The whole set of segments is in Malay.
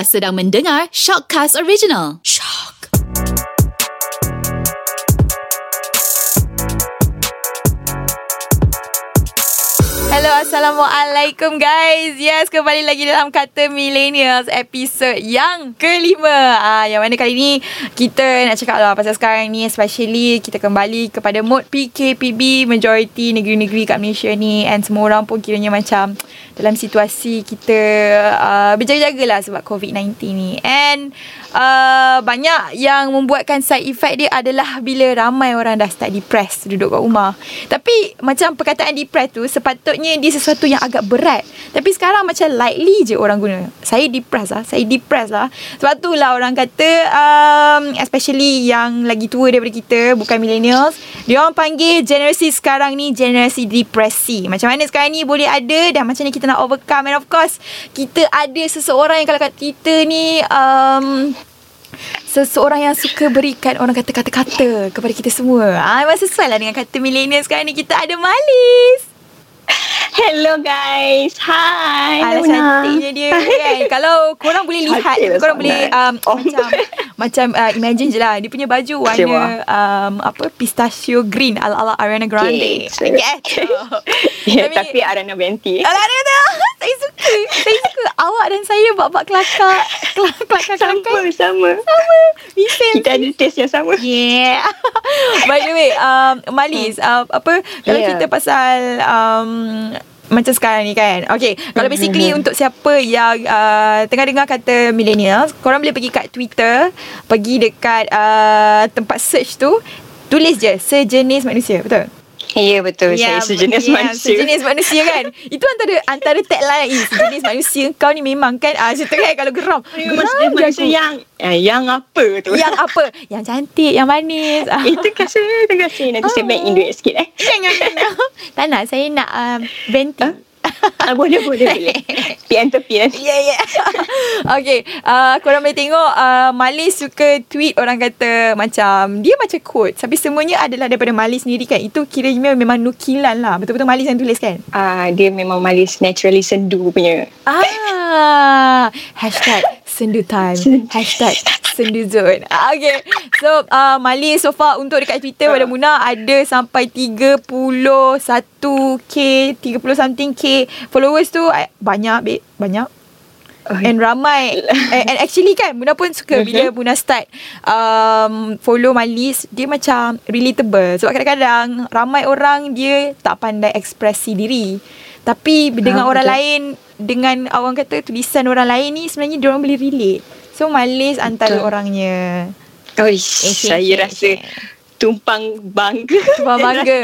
Sedang mendengar Shockcast Original. Hello, Assalamualaikum guys. Yes, kembali lagi dalam Kata Millennials episod yang kelima. Ah, yang mana kali ni kita nak cakap lah pasal sekarang ni especially kita kembali kepada mode PKPB majority negeri-negeri kat Malaysia ni and semua orang pun kiranya macam dalam situasi kita uh, berjaga-jagalah sebab COVID-19 ni. And uh, banyak yang membuatkan side effect dia adalah bila ramai orang dah start depressed duduk kat rumah. Tapi macam perkataan depressed tu sepatutnya dia sesuatu yang agak berat. Tapi sekarang macam lightly je orang guna. Saya depressed lah. Saya depressed lah. Sebab tu lah orang kata um, especially yang lagi tua daripada kita bukan millennials. Dia orang panggil generasi sekarang ni generasi depresi. Macam mana sekarang ni boleh ada dan macam mana kita nak overcome. And of course kita ada seseorang yang kalau kat kita ni um, Seseorang yang suka berikan orang kata kata-kata kepada kita semua. Ah, memang sesuai lah dengan kata millennial sekarang ni. Kita ada Malis. Hello guys. Hi. Alah Luna. cantiknya dia kan. Kalau korang boleh lihat, Cantik lah korang boleh um, Oh. macam macam uh, imagine je lah. Dia punya baju warna um, apa pistachio green ala-ala Ariana Grande. Yes. Yes. Ya, tapi Benti. Alah dia tu. Saya suka. Saya suka awak dan saya buat-buat kelakar. Kelakar-kelakar. Sama, sama. Sama. Bisa. Kita ada taste yang sama. Yeah. By the way, um, Malis, uh, apa kalau Yeah. kita pasal um, macam sekarang ni kan. Okay, kalau basically untuk siapa yang uh, tengah dengar kata millennials, korang boleh pergi kat Twitter, pergi dekat uh, tempat search tu, tulis je sejenis manusia, betul? Ya, betul. Saya sejenis ya, manusia. Sejenis manusia kan. Itu antara antara tagline eh, sejenis manusia kau ni memang kan ah macam tu kan kalau geram. Geram je manusia aku. yang eh, yang apa tu? yang apa? Yang cantik, yang manis. Ah. Itu kasih, terima kasih. Nanti saya bank in duit sikit eh. Jangan. Tak nak saya nak um, venti. Huh? Ah, boleh, boleh, boleh. PM tepi nanti. Ya ya. Okay uh, Korang boleh tengok uh, Malis suka tweet Orang kata Macam Dia macam quote Tapi semuanya adalah Daripada Malis sendiri kan Itu kiranya memang nukilan lah Betul-betul Malis yang tulis kan Ah, dia memang malis naturally sendu punya. Ah, hashtag sendu time. Hashtag sendu zone. Ah, Okay. So, uh, Mali so far untuk dekat Twitter pada Muna ada sampai 31k, 30 something k followers tu eh, banyak, babe. Banyak. And ramai and, and actually kan Muna pun suka Bila Muna start um, Follow Malis Dia macam Relatable Sebab kadang-kadang Ramai orang Dia tak pandai ekspresi diri Tapi Dengan Ah, orang betul. lain Dengan orang kata Tulisan orang lain ni Sebenarnya dia orang boleh relate So Malis antara Betul. orangnya Oish, Eh, saya share, rasa share. tumpang bangga. Tumpang bangga.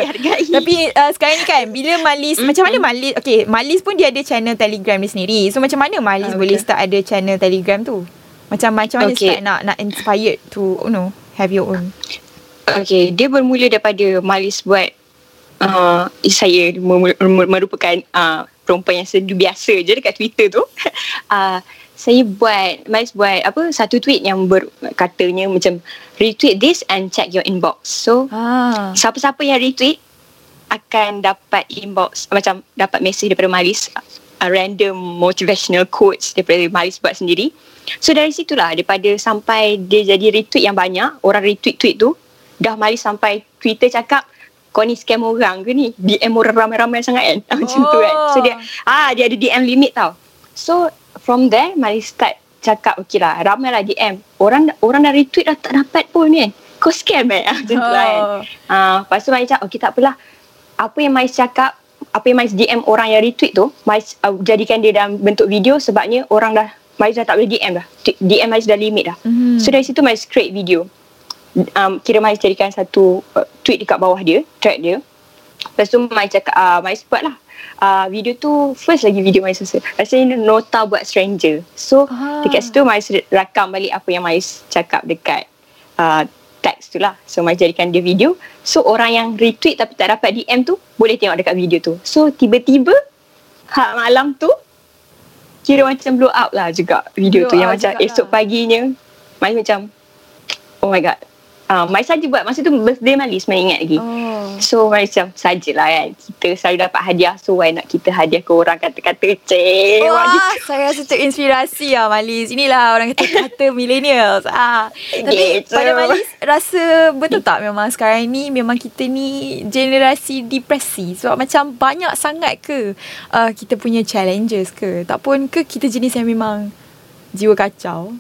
Tapi uh, sekarang ni kan Bila Malis Macam mana Malis Okay Malis pun dia ada channel telegram dia sendiri So macam mana Malis Ah, boleh start ada channel telegram tu Macam macam mana Okay. start nak Nak inspired to You know Have your own Okay, dia bermula daripada Malis buat uh, saya merupakan uh, perempuan yang sedu biasa je dekat Twitter tu. uh, saya buat Malis buat apa satu tweet yang ber, katanya macam retweet this and check your inbox. So Ah. siapa-siapa yang retweet akan dapat inbox macam dapat mesej daripada Malis uh, random motivational quotes daripada Malis buat sendiri. So dari situlah daripada sampai dia jadi retweet yang banyak, orang retweet tweet tu dah Malis sampai Twitter cakap kau ni scam orang ke ni? DM orang ramai-ramai sangat kan? Oh. Macam tu kan. So dia ah dia ada DM limit tau. So from there Malis start cakap okey lah ramai lah DM. Orang orang dah retweet dah tak dapat pun kan. Kau scam eh? Ah, Macam tu kan. Oh. Ah, lepas tu Maiz cakap, okey tak apalah. Apa yang Maiz cakap, apa yang Maiz DM orang yang retweet tu, Maiz uh, jadikan dia dalam bentuk video sebabnya orang dah, Maiz dah tak boleh DM dah. DM Maiz dah limit dah. Mhm. So dari situ Maiz create video. Um, kira Maiz jadikan satu uh, tweet dekat bawah dia, track dia. Lepas tu Maiz cakap, uh, Maiz buat lah. Uh, video tu first lagi video Maiz rasa. Rasanya nota buat stranger. So Ah. dekat situ Maiz rakam balik apa yang Maiz cakap dekat uh, teks tu lah. So Maiz jadikan dia video. So orang yang retweet tapi tak dapat DM tu boleh tengok dekat video tu. So tiba-tiba hak malam tu kira macam blow up lah juga video Blow tu. Yang macam esok paginya Maiz macam oh my god uh, Maiz saja buat masa tu birthday Malis Maiz ingat lagi Oh. So macam sajalah kan Kita selalu dapat hadiah So why nak kita hadiah ke orang Kata-kata cek Wah, saya rasa terinspirasi lah Malis. Inilah orang kata kata millennials. Ah. Tapi Gitu. pada Malis rasa betul tak memang sekarang ni memang kita ni generasi depresi. Sebab macam banyak sangat ke uh, kita punya challenges ke? Tak pun ke kita jenis yang memang jiwa kacau?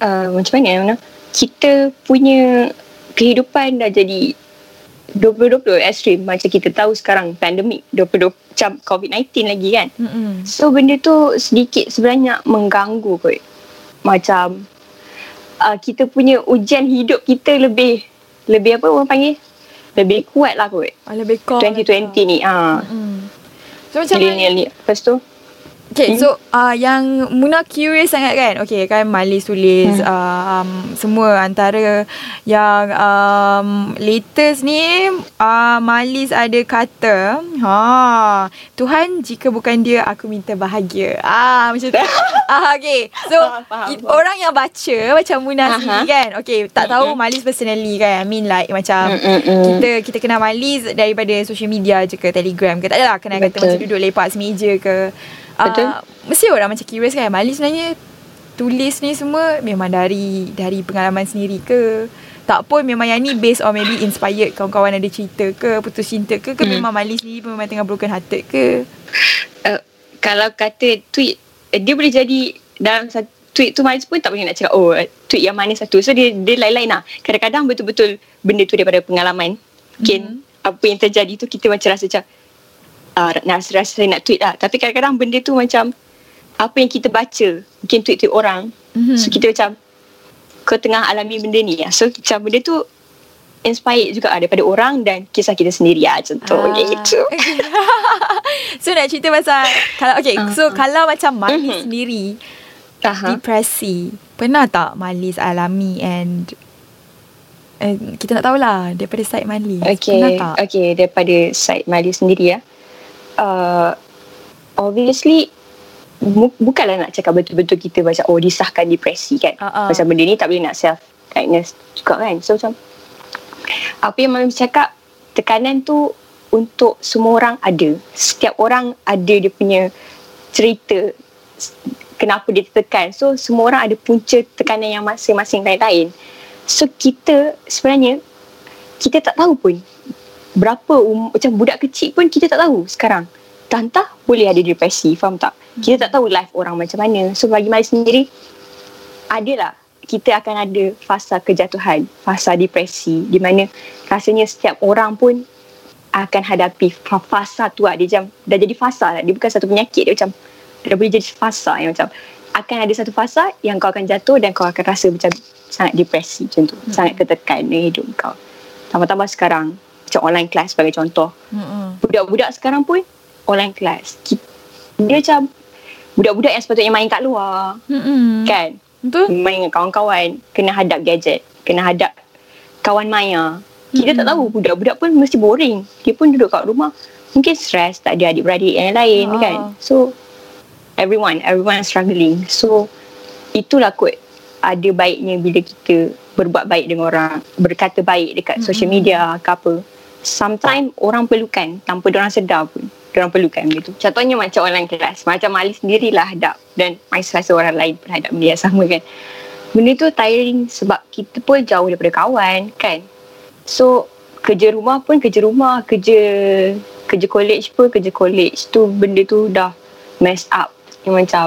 uh, Macam mana Mana Kita punya Kehidupan dah jadi 2020 ekstrim Macam kita tahu sekarang Pandemik 2020 Macam COVID-19 lagi kan Mm-mm. So benda tu sedikit sebenarnya mengganggu kot. Macam uh, kita punya ujian hidup kita lebih lebih apa orang panggil? Lebih kuat lah kot. Ah, lebih kau 2020 ni. Ah, Mm. So macam mana? ni. Lepas tu Okay, Hmm. so uh, yang Muna curious sangat kan? Okay, kan Malis tulis Hmm. uh, um, semua antara yang um, latest ni uh, Malis ada kata, ha, Tuhan jika bukan dia aku minta bahagia. Ah, macam tu. ah, okay. So, Faham, faham, faham. orang yang baca macam Muna sendiri kan? Okay, tak tahu Malis personally kan? I mean like macam Mm-mm-mm. kita kita kenal Malis daripada social media je ke Telegram ke. Tak adalah kenal kata macam duduk lepak semeja ke. Betul. Uh, mesti orang macam curious kan. Mali sebenarnya tulis ni semua memang dari dari pengalaman sendiri ke? Tak pun memang yang ni based on maybe inspired kawan-kawan ada cerita ke putus cinta ke ke Hmm. memang Mali sendiri pun memang tengah broken hearted ke? Uh, kalau kata tweet uh, dia boleh jadi dalam satu tweet tu Maris pun tak boleh nak cakap oh uh, tweet yang mana satu. So dia dia lain-lain lah. Kadang-kadang betul-betul benda tu daripada pengalaman. Mungkin apa yang terjadi tu kita macam rasa macam uh, nak rasa nak tweet lah tapi kadang-kadang benda tu macam apa yang kita baca mungkin tweet-tweet orang Mhm. so kita macam kau tengah alami benda ni lah. so macam benda tu inspired juga lah daripada orang dan kisah kita sendiri lah contoh Ah. gitu so nak cerita pasal kalau okay Ah, so kalau macam Mali Mhm. sendiri Aha. depresi pernah tak Malis alami and eh, kita nak tahulah daripada side Malis Okay, pernah tak okay daripada side Mali sendiri ya. Uh, obviously bu- bukanlah nak cakap betul-betul kita macam oh disahkan depresi kan. Ah, ah. Macam benda ni tak boleh nak self diagnose juga kan. So macam apa yang Mami cakap tekanan tu untuk semua orang ada. Setiap orang ada dia punya cerita kenapa dia tertekan. So semua orang ada punca tekanan yang masing-masing lain-lain. So kita sebenarnya kita tak tahu pun berapa um, macam budak kecil pun kita tak tahu sekarang. Tantah boleh ada depresi, faham tak? Kita tak tahu life orang macam mana. So bagi Mari sendiri adalah kita akan ada fasa kejatuhan, fasa depresi di mana rasanya setiap orang pun akan hadapi fa- fasa tu lah. Dia macam dah jadi fasa lah. Dia bukan satu penyakit. Dia macam dah boleh jadi fasa yang macam akan ada satu fasa yang kau akan jatuh dan kau akan rasa macam sangat depresi macam tu. Hmm. Sangat tertekan dalam hidup kau. Tambah-tambah sekarang macam online class sebagai contoh. Mm-mm. Budak-budak sekarang pun online class. Dia macam budak-budak yang sepatutnya main kat luar. Mm-mm. Kan? betul main dengan kawan-kawan kena hadap gadget kena hadap kawan maya kita tak tahu budak-budak pun mesti boring dia pun duduk kat rumah mungkin stres tak ada adik-beradik yang lain Ah. kan so everyone everyone struggling so itulah kot ada baiknya bila kita berbuat baik dengan orang berkata baik dekat social media ke apa sometimes orang perlukan tanpa orang sedar pun. Orang perlukan benda tu contohnya macam online class. Macam Ali sendirilah hadap dan Maiz rasa orang lain pun hadap yang sama kan. Benda tu tiring sebab kita pun jauh daripada kawan kan? So kerja rumah pun kerja rumah kerja kerja college pun kerja college tu benda tu dah mess up. Yang macam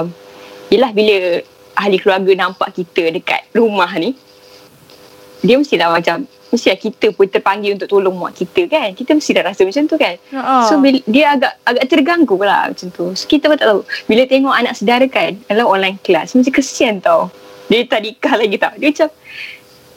yelah bila ahli keluarga nampak kita dekat rumah ni dia mestilah macam mestilah kita pun terpanggil untuk tolong mak kita kan kita mesti dah rasa macam tu kan Ha. So bila, dia agak agak terganggu lah macam tu. So kita pun tak tahu. Bila tengok anak saudara kan dalam online class macam kesian tau. Dia tak nikah lagi tau. Dia macam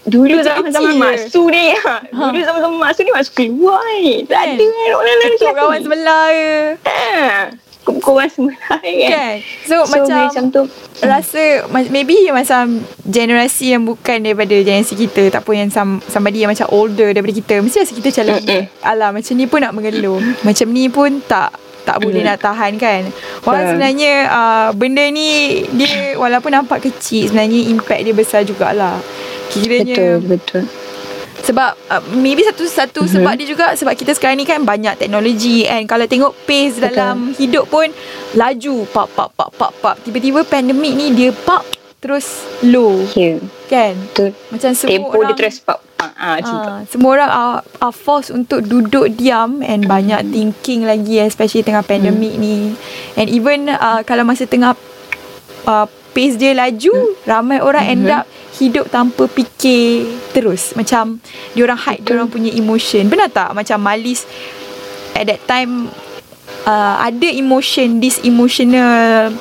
dulu Kecil-kecil zaman-zaman masu ni. Ha. Dulu zaman-zaman masu ni masuk keluar ni. Tak Kan? ada kan online Ketuk class kawan sebelah ke Ha. Kawan sebelah kan. Kan So, So macam, macam tu. Rasa ma- Maybe macam Generasi yang bukan Daripada generasi kita Tak pun yang some, Somebody yang macam older Daripada kita Mesti rasa kita macam Alah macam ni pun nak mengeluh Macam ni pun tak tak boleh Mm. nak tahan kan Walaupun Ya. sebenarnya uh, Benda ni Dia walaupun nampak kecil Sebenarnya impact dia besar jugalah Kiranya Betul, betul. Sebab uh, maybe satu satu mm-hmm. sebab dia juga sebab kita sekarang ni kan banyak teknologi and kalau tengok pace Betul. dalam hidup pun laju pap pap pap pap pap tiba-tiba pandemik ni dia pap terus low. Yeah. Kan? Betul. Macam semua Tempo orang dia terus pop. Ah, ah. Ah, semua orang are, are forced untuk duduk diam and banyak thinking lagi especially tengah pandemik ni. And even uh, kalau masa tengah uh, pace dia laju, ramai orang end up hidup tanpa fikir terus. Macam diorang hide diorang punya emotion. Benar tak? Macam Malis at that time uh, ada emotion, this emotional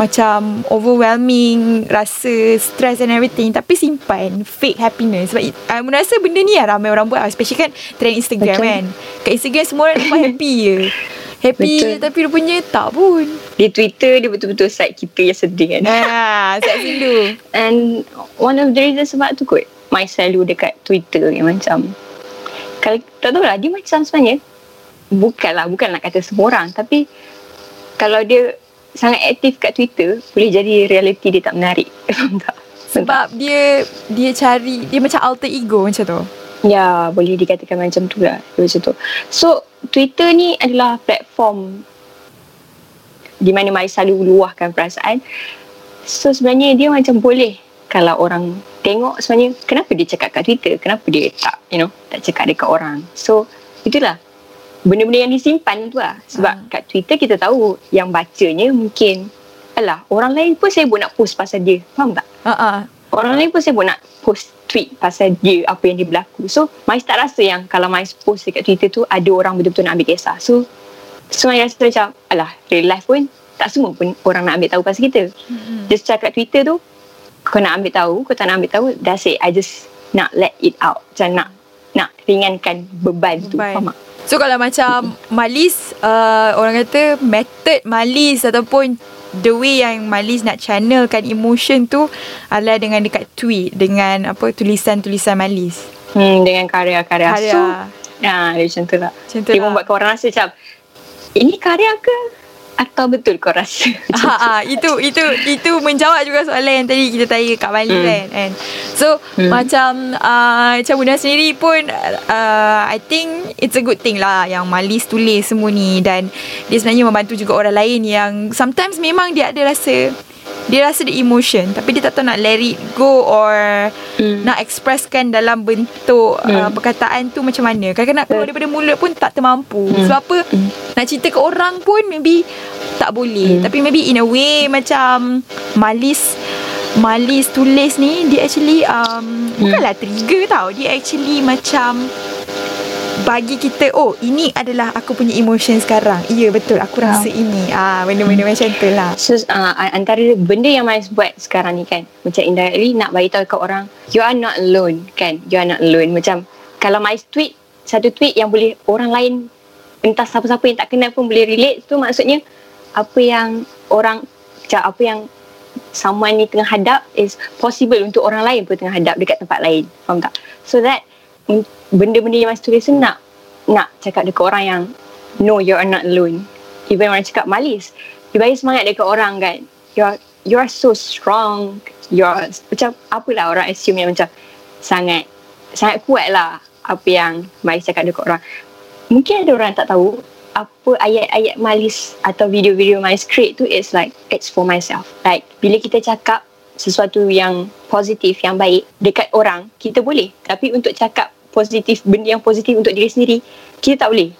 macam overwhelming rasa stress and everything tapi simpan fake happiness sebab I rasa benda ni lah ramai orang buat especially kan trend Instagram Betul. kan kat Instagram semua orang nampak happy je happy Betul. tapi rupanya tak pun Di Twitter dia betul-betul side kita yang sedih kan. ah saya sindu And one of the reasons sebab tu kot My selalu dekat Twitter yang macam Kalau tak tahu lah Dia macam sebenarnya Bukanlah Bukan nak kata semua orang Tapi Kalau dia Sangat aktif kat Twitter Boleh jadi reality dia tak menarik Faham tak? sebab dia dia cari dia macam alter ego macam tu Ya boleh dikatakan macam tu lah. Macam tu. So Twitter ni adalah platform Di mana Mai selalu luahkan perasaan. So sebenarnya dia macam boleh Kalau orang tengok sebenarnya Kenapa dia cakap kat Twitter Kenapa dia tak you know Tak cakap dekat orang. So itulah Benda-benda yang disimpan tu lah. Sebab Ah. kat Twitter kita tahu Yang bacanya mungkin Alah orang lain pun saya nak post pasal dia. Faham tak? ah Orang lain pun saya nak post tweet pasal dia apa yang dia berlaku. So, Mai tak rasa yang kalau Mai post dekat Twitter tu ada orang betul-betul nak ambil kisah. So, so Mai rasa macam alah real life pun tak semua pun orang nak ambil tahu pasal kita. Hmm. Just cakap Twitter tu kau nak ambil tahu, kau tak nak ambil tahu, that's it. I just nak let it out. Macam nak nak ringankan beban, tu. Beban. Faham tak? So kalau macam Malis uh, Orang kata Method Malis Ataupun The way yang Malis nak channelkan emotion tu Adalah dengan dekat tweet Dengan apa Tulisan-tulisan Malis Hmm, dengan karya-karya. Karya. So, ya, dia macam tu lah. Macam tu Dia lah. membuatkan orang rasa macam, ini karya ke? Atau betul kau rasa? Ha, ha, itu itu itu menjawab juga soalan yang tadi kita tanya kat Bali Hmm. kan kan. So Hmm. macam uh, macam Bunda sendiri pun uh, I think it's a good thing lah yang Malis tulis semua ni dan dia sebenarnya membantu juga orang lain yang sometimes memang dia ada rasa dia rasa the emotion tapi dia tak tahu nak let it go or Hmm. nak expresskan dalam bentuk uh, Hmm. perkataan tu macam mana. Kadang-kadang nak keluar Hmm. daripada mulut pun tak termampu. Hmm. Sebab apa? Hmm. Nak cerita ke orang pun maybe tak boleh. Hmm. Tapi maybe in a way macam Malis Malis tulis ni dia actually um, bukanlah trigger tau. Dia actually macam bagi kita oh ini adalah aku punya emotion sekarang. Ya betul aku rasa ini. Ah benda-benda macam tu lah. So uh, antara benda yang Miles buat sekarang ni kan Macam indirectly nak bagi tahu kat orang You are not alone kan You are not alone Macam kalau Miles tweet Satu tweet yang boleh orang lain Entah siapa-siapa yang tak kenal pun boleh relate Tu maksudnya Apa yang orang Macam apa yang Someone ni tengah hadap Is possible untuk orang lain pun tengah hadap Dekat tempat lain Faham tak? So that Benda-benda yang Miles tulis tu nak Nak cakap dekat orang yang No you are not alone. Even orang cakap malis dia bagi semangat dekat orang kan? You're you're so strong. You're macam apalah orang assume yang macam sangat sangat kuat lah apa yang Malis cakap dekat orang. Mungkin ada orang tak tahu apa ayat-ayat Malis atau video-video Malis create tu is like it's for myself. Like bila kita cakap sesuatu yang positif yang baik dekat orang kita boleh. Tapi untuk cakap positif benda yang positif untuk diri sendiri kita tak boleh.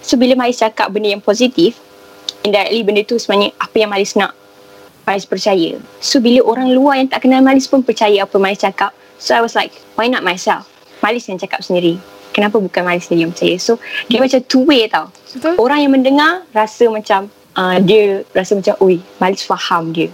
So bila Malis cakap benda yang positif indirectly benda tu sebenarnya apa yang Malis nak Malis percaya. So bila orang luar yang tak kenal Malis pun percaya apa Malis cakap. So I was like why not myself? Malis yang cakap sendiri. Kenapa bukan Malis sendiri yang percaya? So dia macam two way tau. Betul? orang yang mendengar rasa macam uh, dia rasa macam oi Malis faham dia.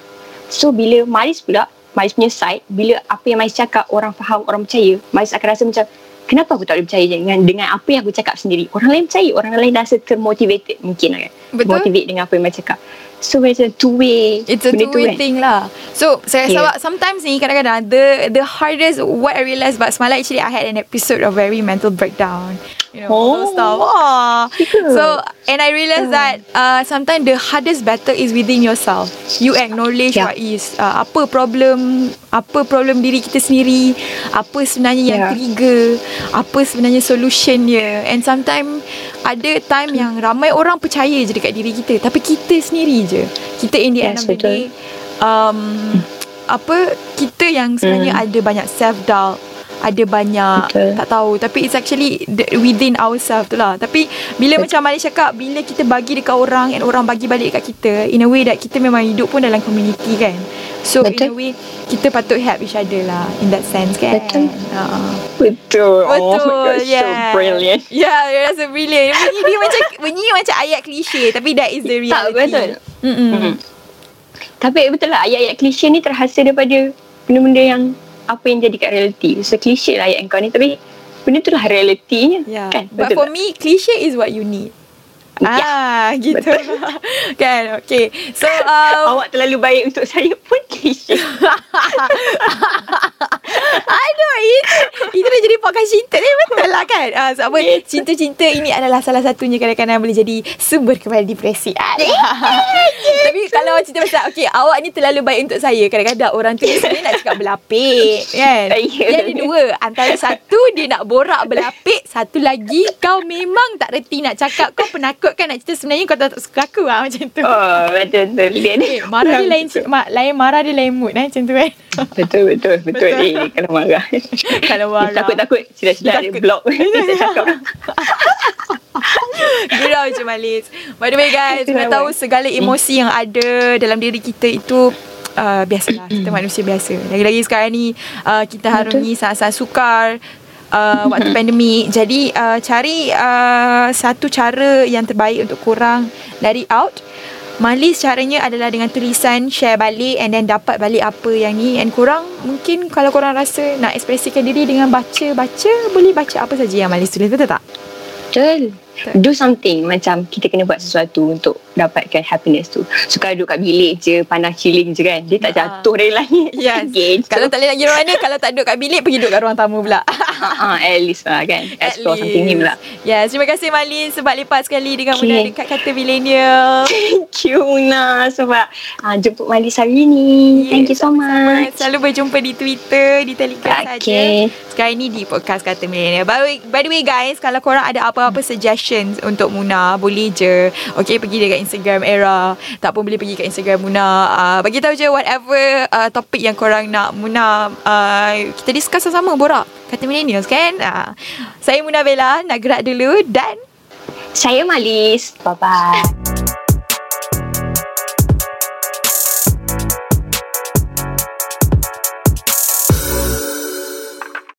So bila Malis pula Malis punya side bila apa yang Malis cakap orang faham orang percaya Malis akan rasa macam kenapa aku tak boleh percaya dengan dengan apa yang aku cakap sendiri orang lain percaya orang lain rasa termotivated mungkin lah kan Betul. motivate dengan apa yang Malis cakap so macam two way It's a two way kan. thing lah So saya rasa Yeah. sometimes ni kadang-kadang The the hardest What I realised about semalam Actually I had an episode of very mental breakdown You know, all those Oh. stuff. Good. So, and I realized that uh, sometimes the hardest battle is within yourself. You acknowledge Yeah. what is uh, apa problem, apa problem diri kita sendiri, apa sebenarnya yang Yeah. trigger, apa sebenarnya solution dia. And sometimes ada time yang ramai orang percaya je dekat diri kita, tapi kita sendiri je. Kita in the end Yes, of the day um, apa kita yang sebenarnya Hmm. ada banyak self doubt ada banyak Betul. tak tahu tapi it's actually the, within ourselves tu lah tapi bila macam Malik cakap bila kita bagi dekat orang and orang bagi balik dekat kita in a way that kita memang hidup pun dalam community kan so in Betul. a way kita patut help each other lah in that sense kan Betul. uh. Betul. Betul, Oh my God, yeah. so brilliant. Yeah, that's so brilliant. Bunyi dia macam bunyi macam ayat klise tapi that is the Tak, reality. betul. Mm-mm. Mm. Tapi betul lah ayat-ayat klise ni terhasil daripada benda-benda yang apa yang jadi kat reality. So klise lah ayat kau ni tapi benda tu lah realitinya. Yeah. Kan? But Betul for tak? me, cliche is what you need. Ah, gitu. kan, okay. So, um, Awak terlalu baik untuk saya pun klise. aduh, itu, itu dah jadi podcast cinta ni betul lah kan? Ah, so, apa, cinta-cinta ini adalah salah satunya kadang-kadang boleh jadi sumber kepada depresi. Aduh. Tapi kalau cerita pasal, okay, awak ni terlalu baik untuk saya. Kadang-kadang orang tu sebenarnya nak cakap berlapik, kan? Ya. Dia ada dua. Antara satu, dia nak borak berlapik. Satu lagi, kau memang tak reti nak cakap. Kau penakut kan nak cerita sebenarnya kau tak suka aku lah macam tu. Oh, betul-betul. Dia ni. Eh, marah dia lain ma, lain marah dia lain mood eh macam tu kan. Betul, betul, betul. Betul. Eh, kalau marah. Kalau marah. Takut-takut. Sila-sila dia Takut. block. Dia tak cakap. Gurau je Malis. By the way guys, lah, tahu segala emosi yang ada dalam diri kita itu uh, biasalah. Kita manusia biasa. Lagi-lagi sekarang ni uh, kita harungi saat-saat sukar uh, waktu pandemik. Jadi uh, cari uh, satu cara yang terbaik untuk korang dari out. Malis caranya adalah dengan tulisan share balik and then dapat balik apa yang ni and korang mungkin kalau korang rasa nak ekspresikan diri dengan baca-baca boleh baca apa saja yang Malis tulis betul tak? Betul. Do something macam kita kena buat sesuatu untuk dapatkan happiness tu. So kalau duduk kat bilik je, panas chilling je kan. Dia tak Ah. jatuh dari langit. Yes. Gitu. Kalau tak boleh nak pergi mana Kalau tak duduk kat bilik Pergi duduk kat ruang tamu pula Ah, ah, at least lah kan. At Explore something new lah. Yes Terima kasih Malin Sebab lepas sekali Dengan Okay. Muna Dekat kata millennial Thank you Una sebab uh, jemput Malis hari ni. Thank you so much. Selalu berjumpa di Twitter Di Telegram saja Okay. Sekarang ni di podcast Kata Millennial by, the way- by the way guys Kalau korang ada apa-apa suggestions Untuk Muna Boleh je Okay pergi dekat Instagram Era. Tak pun boleh pergi kat Instagram Muna. Uh, Bagi tahu je whatever uh, Topik yang korang nak Muna uh, Kita discuss sama-sama Borak. Kata Millennials kan? Uh, Saya Muna Bella Nak gerak dulu Dan Saya Malis. Bye-bye.